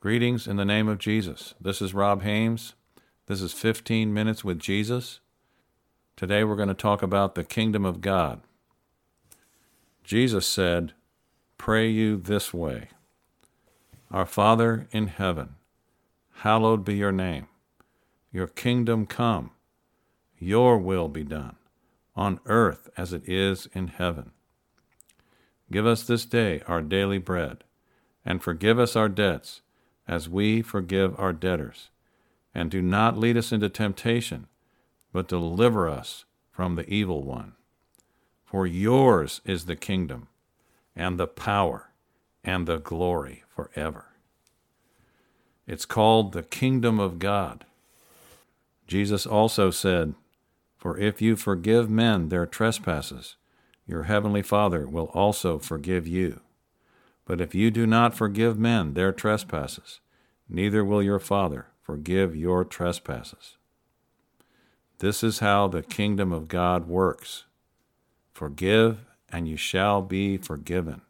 Greetings in the name of Jesus. This is Rob Hames. This is 15 Minutes with Jesus. Today we're going to talk about the kingdom of God. Jesus said, Pray you this way Our Father in heaven, hallowed be your name. Your kingdom come, your will be done, on earth as it is in heaven. Give us this day our daily bread, and forgive us our debts as we forgive our debtors. And do not lead us into temptation, but deliver us from the evil one. For yours is the kingdom, and the power, and the glory forever. It's called the kingdom of God. Jesus also said, For if you forgive men their trespasses, your heavenly Father will also forgive you. But if you do not forgive men their trespasses, neither will your Father forgive your trespasses. This is how the kingdom of God works Forgive, and you shall be forgiven.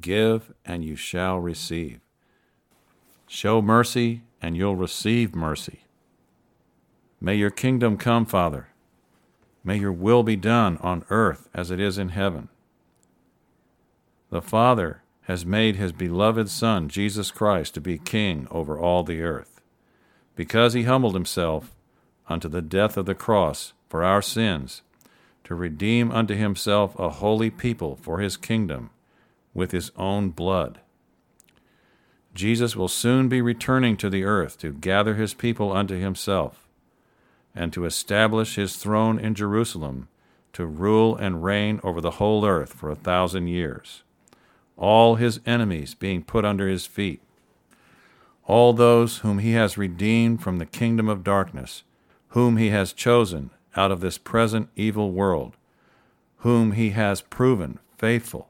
Give, and you shall receive. Show mercy, and you'll receive mercy. May your kingdom come, Father. May your will be done on earth as it is in heaven. The Father has made his beloved Son, Jesus Christ, to be king over all the earth. Because he humbled himself unto the death of the cross for our sins, to redeem unto himself a holy people for his kingdom with his own blood. Jesus will soon be returning to the earth to gather his people unto himself, and to establish his throne in Jerusalem, to rule and reign over the whole earth for a thousand years all his enemies being put under his feet. All those whom he has redeemed from the kingdom of darkness, whom he has chosen out of this present evil world, whom he has proven faithful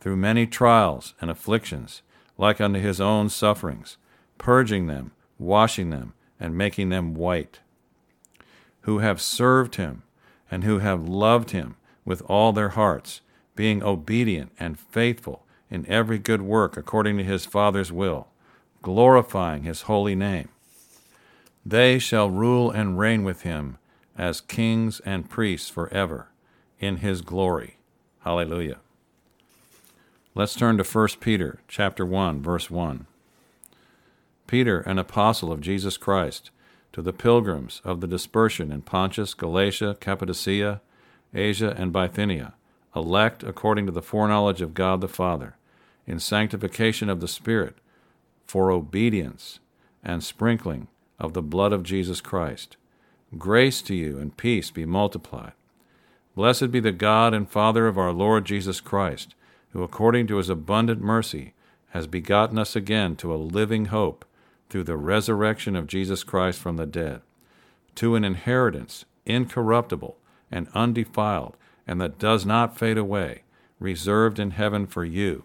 through many trials and afflictions, like unto his own sufferings, purging them, washing them, and making them white, who have served him, and who have loved him with all their hearts, being obedient and faithful in every good work according to his Father's will, glorifying his holy name. They shall rule and reign with him as kings and priests forever in his glory. Hallelujah. Let's turn to 1 Peter chapter 1 verse 1. Peter, an apostle of Jesus Christ, to the pilgrims of the dispersion in Pontus, Galatia, Cappadocia, Asia, and Bithynia, elect according to the foreknowledge of God the Father in sanctification of the Spirit for obedience and sprinkling of the blood of Jesus Christ. Grace to you and peace be multiplied. Blessed be the God and Father of our Lord Jesus Christ, who according to his abundant mercy has begotten us again to a living hope through the resurrection of Jesus Christ from the dead, to an inheritance incorruptible and undefiled, and that does not fade away, reserved in heaven for you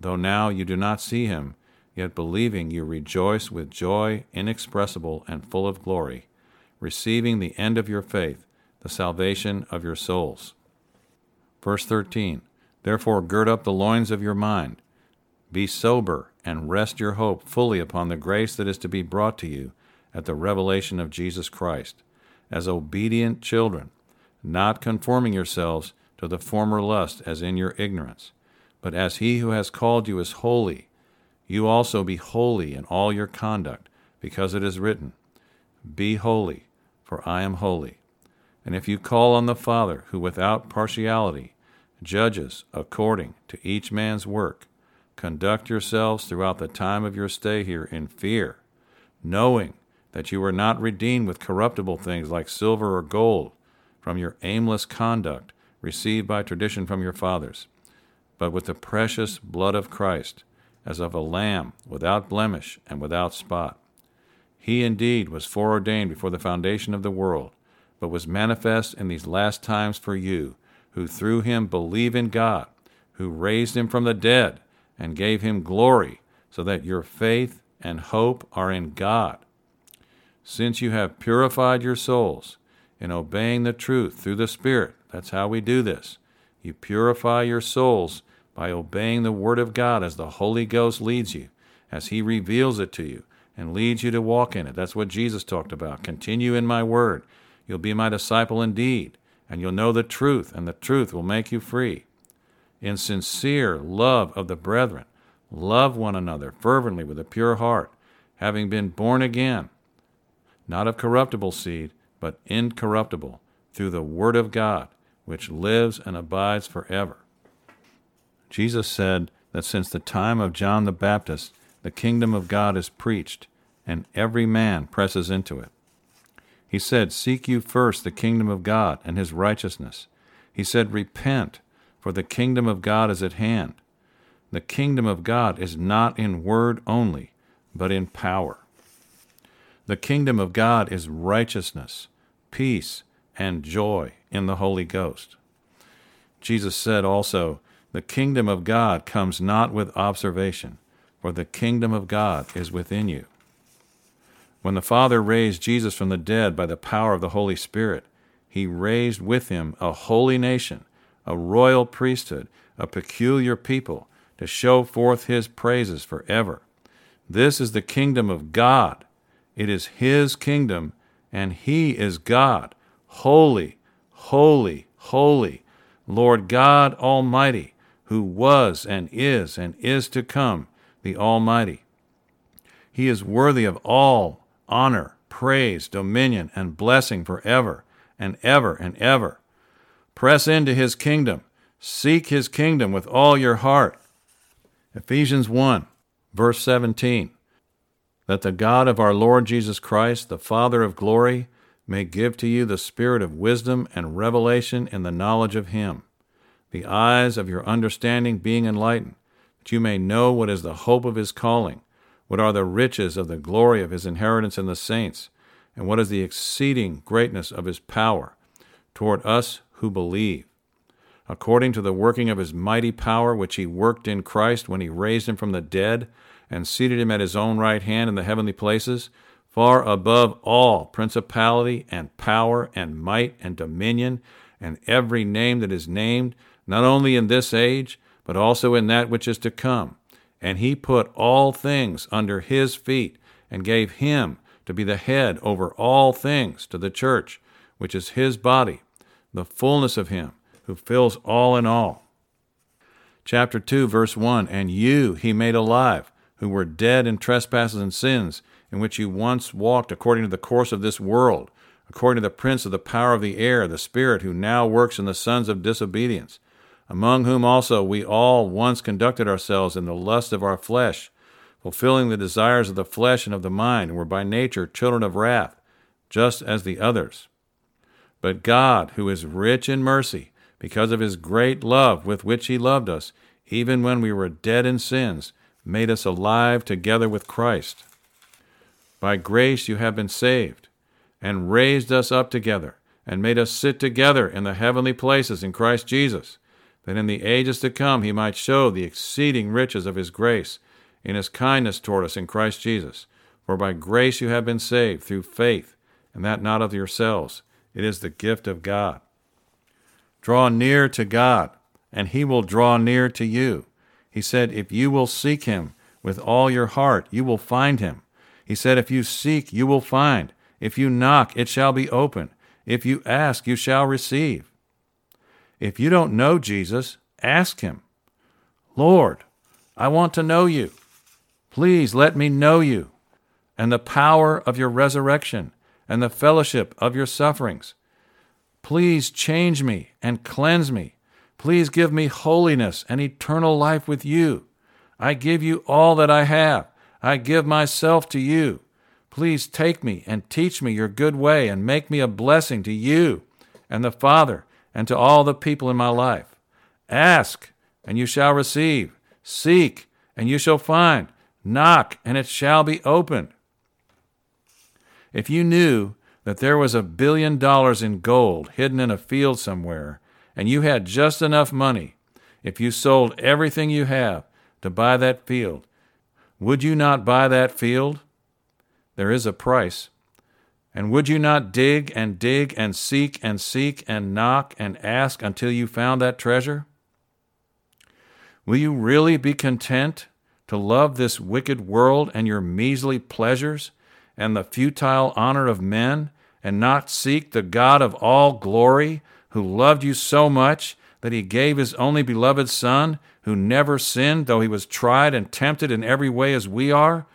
Though now you do not see him, yet believing you rejoice with joy inexpressible and full of glory, receiving the end of your faith, the salvation of your souls. Verse 13 Therefore gird up the loins of your mind, be sober, and rest your hope fully upon the grace that is to be brought to you at the revelation of Jesus Christ, as obedient children, not conforming yourselves to the former lust as in your ignorance but as he who has called you is holy, you also be holy in all your conduct, because it is written, Be holy, for I am holy. And if you call on the Father, who without partiality judges according to each man's work, conduct yourselves throughout the time of your stay here in fear, knowing that you were not redeemed with corruptible things like silver or gold from your aimless conduct received by tradition from your fathers but with the precious blood of Christ, as of a lamb, without blemish and without spot. He indeed was foreordained before the foundation of the world, but was manifest in these last times for you, who through him believe in God, who raised him from the dead and gave him glory, so that your faith and hope are in God. Since you have purified your souls in obeying the truth through the Spirit, that's how we do this. You purify your souls by obeying the Word of God as the Holy Ghost leads you, as He reveals it to you and leads you to walk in it. That's what Jesus talked about. Continue in my Word. You'll be my disciple indeed, and you'll know the truth, and the truth will make you free. In sincere love of the brethren, love one another fervently with a pure heart, having been born again, not of corruptible seed, but incorruptible, through the Word of God, which lives and abides forever. Jesus said that since the time of John the Baptist, the kingdom of God is preached, and every man presses into it. He said, Seek you first the kingdom of God and his righteousness. He said, Repent, for the kingdom of God is at hand. The kingdom of God is not in word only, but in power. The kingdom of God is righteousness, peace, and joy in the Holy Ghost. Jesus said also, the kingdom of God comes not with observation, for the kingdom of God is within you. When the Father raised Jesus from the dead by the power of the Holy Spirit, he raised with him a holy nation, a royal priesthood, a peculiar people, to show forth his praises forever. This is the kingdom of God. It is his kingdom, and he is God. Holy, holy, holy, Lord God Almighty who was and is and is to come, the Almighty. He is worthy of all honor, praise, dominion, and blessing forever and ever and ever. Press into his kingdom. Seek his kingdom with all your heart. Ephesians 1, verse 17. That the God of our Lord Jesus Christ, the Father of glory, may give to you the spirit of wisdom and revelation in the knowledge of him. The eyes of your understanding being enlightened, that you may know what is the hope of his calling, what are the riches of the glory of his inheritance in the saints, and what is the exceeding greatness of his power toward us who believe, according to the working of his mighty power which he worked in Christ when he raised him from the dead and seated him at his own right hand in the heavenly places, far above all principality and power and might and dominion and every name that is named not only in this age, but also in that which is to come. And he put all things under his feet, and gave him to be the head over all things to the church, which is his body, the fullness of him who fills all in all. Chapter 2, verse 1 And you he made alive, who were dead in trespasses and sins, in which you once walked according to the course of this world, according to the prince of the power of the air, the spirit who now works in the sons of disobedience among whom also we all once conducted ourselves in the lust of our flesh, fulfilling the desires of the flesh and of the mind, and were by nature children of wrath, just as the others. But God, who is rich in mercy, because of his great love with which he loved us, even when we were dead in sins, made us alive together with Christ. By grace you have been saved, and raised us up together, and made us sit together in the heavenly places in Christ Jesus that in the ages to come he might show the exceeding riches of his grace in his kindness toward us in Christ Jesus. For by grace you have been saved through faith, and that not of yourselves. It is the gift of God. Draw near to God, and he will draw near to you. He said, If you will seek him with all your heart, you will find him. He said, If you seek, you will find. If you knock, it shall be open. If you ask, you shall receive. If you don't know Jesus, ask him, Lord, I want to know you. Please let me know you and the power of your resurrection and the fellowship of your sufferings. Please change me and cleanse me. Please give me holiness and eternal life with you. I give you all that I have. I give myself to you. Please take me and teach me your good way and make me a blessing to you and the Father and to all the people in my life. Ask, and you shall receive. Seek, and you shall find. Knock, and it shall be opened. If you knew that there was a billion dollars in gold hidden in a field somewhere, and you had just enough money, if you sold everything you have to buy that field, would you not buy that field? There is a price. And would you not dig and dig and seek and seek and knock and ask until you found that treasure? Will you really be content to love this wicked world and your measly pleasures and the futile honor of men and not seek the God of all glory who loved you so much that he gave his only beloved Son, who never sinned, though he was tried and tempted in every way as we are,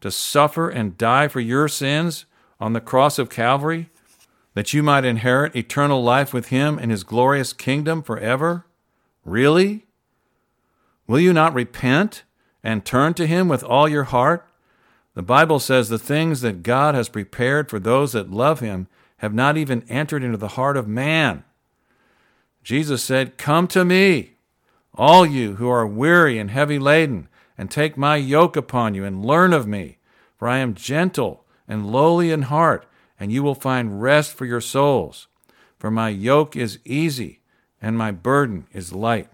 to suffer and die for your sins on the cross of Calvary, that you might inherit eternal life with him in his glorious kingdom forever? Really? Will you not repent and turn to him with all your heart? The Bible says the things that God has prepared for those that love him have not even entered into the heart of man. Jesus said, Come to me, all you who are weary and heavy laden, and take my yoke upon you and learn of me, for I am gentle and lowly in heart, and you will find rest for your souls. For my yoke is easy and my burden is light.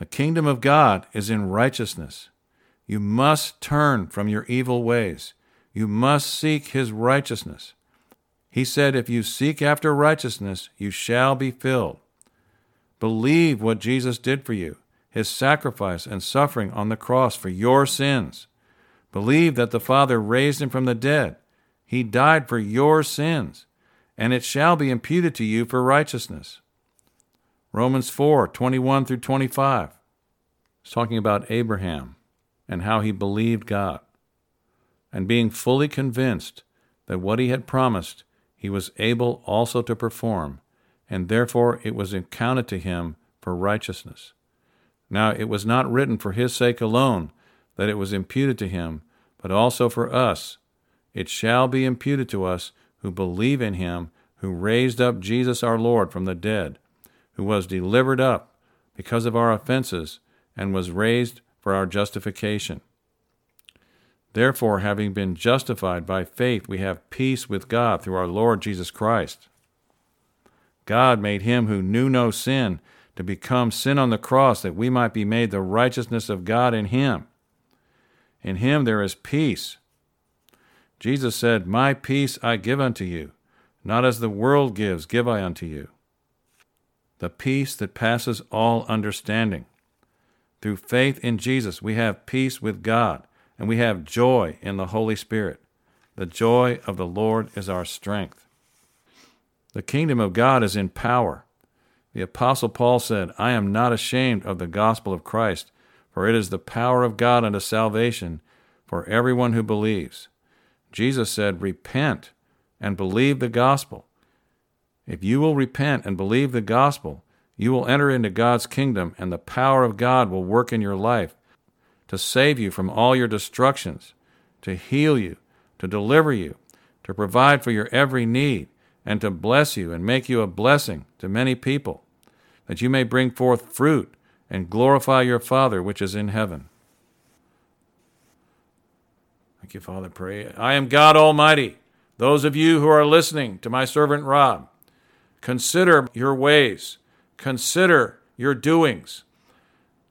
The kingdom of God is in righteousness. You must turn from your evil ways. You must seek his righteousness. He said, If you seek after righteousness, you shall be filled. Believe what Jesus did for you, his sacrifice and suffering on the cross for your sins. Believe that the Father raised him from the dead. He died for your sins, and it shall be imputed to you for righteousness. Romans 4 21 through 25. It's talking about Abraham and how he believed God. And being fully convinced that what he had promised he was able also to perform, and therefore it was accounted to him for righteousness. Now it was not written for his sake alone that it was imputed to him, but also for us. It shall be imputed to us who believe in him who raised up Jesus our Lord from the dead, who was delivered up because of our offenses and was raised for our justification. Therefore, having been justified by faith, we have peace with God through our Lord Jesus Christ. God made him who knew no sin to become sin on the cross that we might be made the righteousness of God in him. In him there is peace. Jesus said, My peace I give unto you, not as the world gives, give I unto you. The peace that passes all understanding. Through faith in Jesus, we have peace with God and we have joy in the Holy Spirit. The joy of the Lord is our strength. The kingdom of God is in power. The Apostle Paul said, I am not ashamed of the gospel of Christ, for it is the power of God unto salvation for everyone who believes. Jesus said, Repent and believe the gospel. If you will repent and believe the gospel, you will enter into God's kingdom, and the power of God will work in your life to save you from all your destructions, to heal you, to deliver you, to provide for your every need, and to bless you and make you a blessing to many people, that you may bring forth fruit and glorify your Father which is in heaven. Thank you, Father. Pray. I am God Almighty. Those of you who are listening to my servant Rob, consider your ways, consider your doings.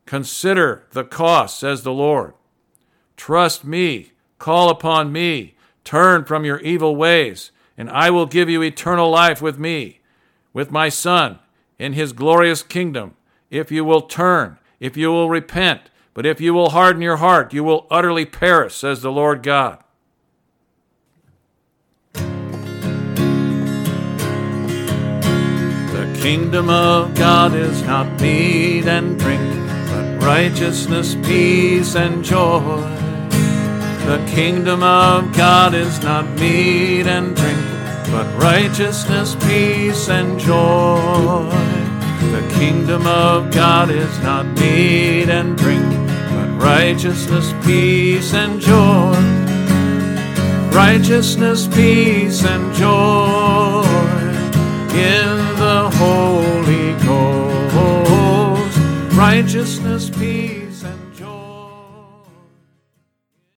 Consider the cost, says the Lord. Trust me, call upon me, turn from your evil ways, and I will give you eternal life with me, with my Son, in his glorious kingdom. If you will turn, if you will repent, but if you will harden your heart, you will utterly perish, says the Lord God. The kingdom of God is not meat and drink but righteousness, peace, and joy. The kingdom of God is not meat and drink, but righteousness, peace, and joy. The kingdom of God is not meat and drink, but righteousness, peace, and joy. Righteousness, peace, and joy in the Holy Ghost righteousness, peace.